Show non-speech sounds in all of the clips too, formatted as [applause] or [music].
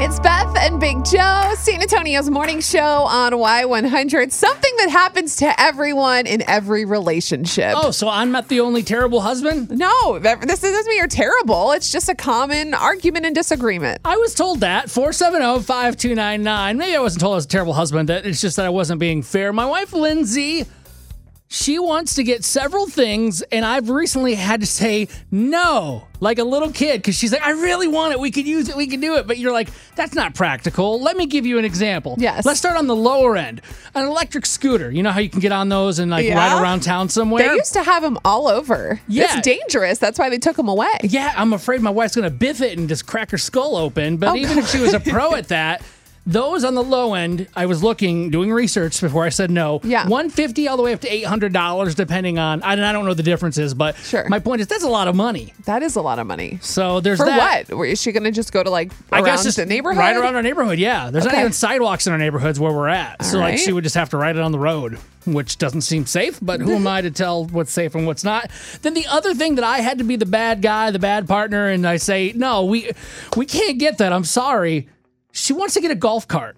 It's Beth and Big Joe, San Antonio's morning show on Y100. Something that happens to everyone in every relationship. Oh, so I'm not the only terrible husband? No, that, this doesn't mean you're terrible. It's just a common argument and disagreement. I was told that. 470-5299. Maybe I wasn't told I was a terrible husband. That It's just that I wasn't being fair. My wife, Lindsey, she wants to get several things, and I've recently had to say no, like a little kid, because she's like, I really want it. We could use it. We could do it. But you're like, that's not practical. Let me give you an example. Yes. Let's start on the lower end. An electric scooter. You know how you can get on those and like Yeah. ride around town somewhere? They used to have them all over. Yeah. It's dangerous. That's why they took them away. Yeah, I'm afraid my wife's gonna biff it and just crack her skull open. But Oh, even if she was a pro at that, [laughs] those on the low end, I was looking, doing research before I said no. Yeah. 150 all the way up to $800, depending on. I, I don't know the differences, but Sure. my point is that's a lot of money. That is a lot of money. So there's For that. what? Were- she going to just go to like I guess just the neighborhood? right around our neighborhood. Yeah, there's not even sidewalks in our neighborhoods where we're at. so like right. she would just have to ride it on the road, which doesn't seem safe. But who am I to tell what's safe and what's not? Then the other thing that I had to be the bad guy, the bad partner, and I say no, we we can't get that. I'm sorry. She wants to get a golf cart.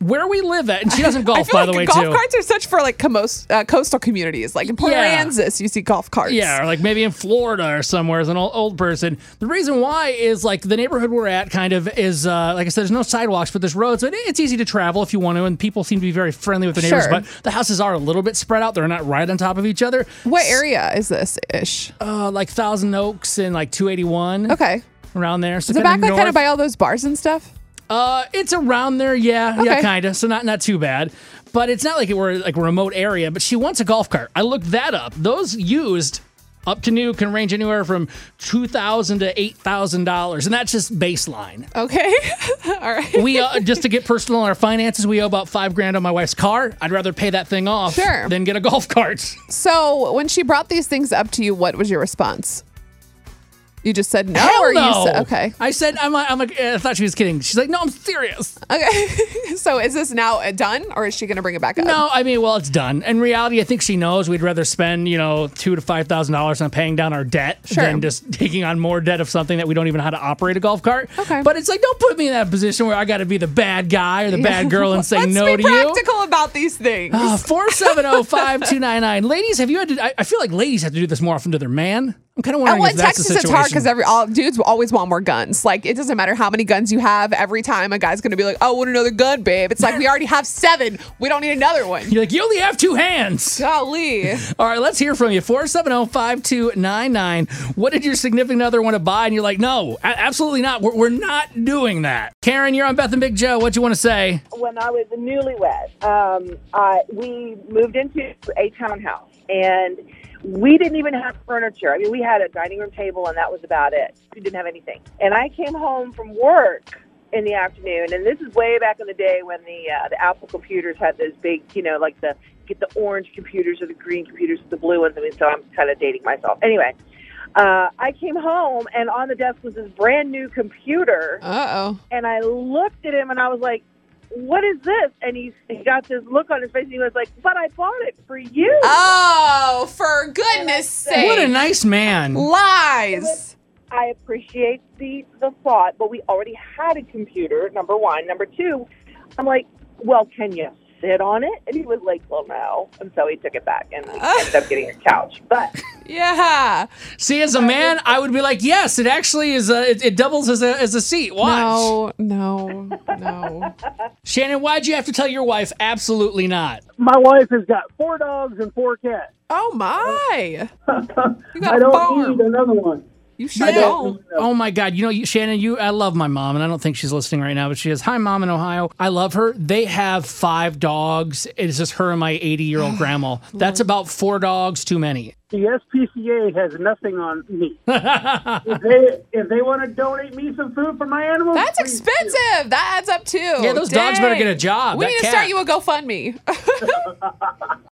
Where we live at, and she doesn't [laughs] golf I feel by like the way golf too. carts are such for like comos- uh, coastal communities. Like in Port Yeah. Aransas, you see golf carts. Yeah, or like maybe in Florida or somewhere as an old, old person. The reason why is like the neighborhood we're at kind of is, uh, like I said, there's no sidewalks, but there's roads. But it's easy to travel if you want to, and people seem to be very friendly with the neighbors. Sure. But the houses are a little bit spread out. They're not right on top of each other. What area is this ish? Uh, like Thousand Oaks and like 281. Okay. Around there. So Is it back like kind of by all those bars and stuff? Uh, it's around there, yeah, yeah, kind of. So not not too bad, but it's not like it were like a remote area. But she wants a golf cart. I looked that up. Those used up to new can range anywhere from two thousand to eight thousand dollars, and that's just baseline. Okay. [laughs] all right. We uh, just to get personal on our finances, we owe about five grand on my wife's car. I'd rather pay that thing off Sure. than get a golf cart. So when she brought these things up to you, what was your response? You just said no, Hell or no. you said okay. I said I'm like, I'm like I thought she was kidding. She's like, no, I'm serious. Okay. [laughs] so is this now uh, done, or is she going to bring it back up? No, I mean, well, it's done. In reality, I think she knows we'd rather spend, you know, two to five thousand dollars on paying down our debt Sure. than just taking on more debt of something that we don't even know how to operate a golf cart. Okay. But it's like, don't put me in that position where I got to be the bad guy or the bad [laughs] girl and say no to you. practical about these things. Uh, 470-5299. Ladies, have you had to, I, I feel like ladies have to do this more often to their man. I'm kind of Oh, wondering well, if that's Texas, the situation. Hard because every all dudes always want more guns. Like it doesn't matter how many guns you have. Every time a guy's gonna be like, "Oh, want another gun, babe." It's like we already have seven. We don't need another one. You're like, you only have two hands. Golly. [laughs] All right, let's hear from you. 470-5299. What did your significant other want to buy? And you're like, no, a- absolutely not. We're, we're not doing that. Karen, you're on Beth and Big Joe. What you want to say? when I was newlywed, um, I, we moved into a townhouse, and we didn't even have furniture. I mean, we had a dining room table, and that was about it. We didn't have anything. And I came home from work in the afternoon, and this is way back in the day when the uh, the Apple computers had those big, you know, like the get the orange computers or the green computers or the blue ones. I mean, so I'm kind of dating myself. Anyway. Uh, I came home and on the desk was this brand new computer Uh oh. and I looked at him and I was like, "What is this?" And he he got this look on his face and he was like, "But I bought it for you." Oh, for goodness sake! What a nice man. lies. I appreciate the the thought, but we already had a computer. Number one, number two, I'm like, "Well, can you sit on it?" And he was like, "Well, no." And so he took it back and we ended up [laughs] getting a couch. But Yeah. See, as a man, I would be like, yes, it actually is. A, it, it doubles as a, as a seat. Watch. No. No. No. [laughs] Shannon, why'd you have to tell your wife absolutely not? My wife has got four dogs and four cats. Oh my! [laughs] You got I a don't farm. need another one. You sure Yeah. Oh my God! You know, you, Shannon, you. I love my mom, and I don't think she's listening right now, but she is. Hi, mom in Ohio. I love her. They have five dogs. It's just her and my 80 year old [gasps] grandma. That's about four dogs too many. The SPCA has nothing on me. [laughs] if they if they want to donate me some food for my animals, That's please do. expensive. That adds up too. Yeah, those dogs better get a job. We That need to cat- start you a GoFundMe. [laughs] [laughs]